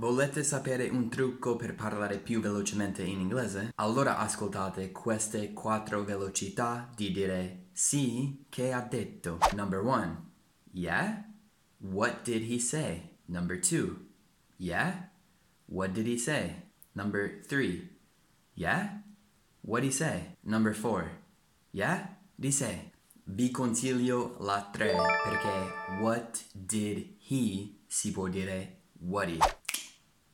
Volete sapere un trucco per parlare più velocemente in inglese? Allora ascoltate queste quattro velocità di dire sì che ha detto. Number one. Yeah? What did he say? Number two. Yeah? What did he say? Number three. Yeah? What did he say? Number four. Yeah? Di say. Vi consiglio la 3 perché what did he si può dire what he.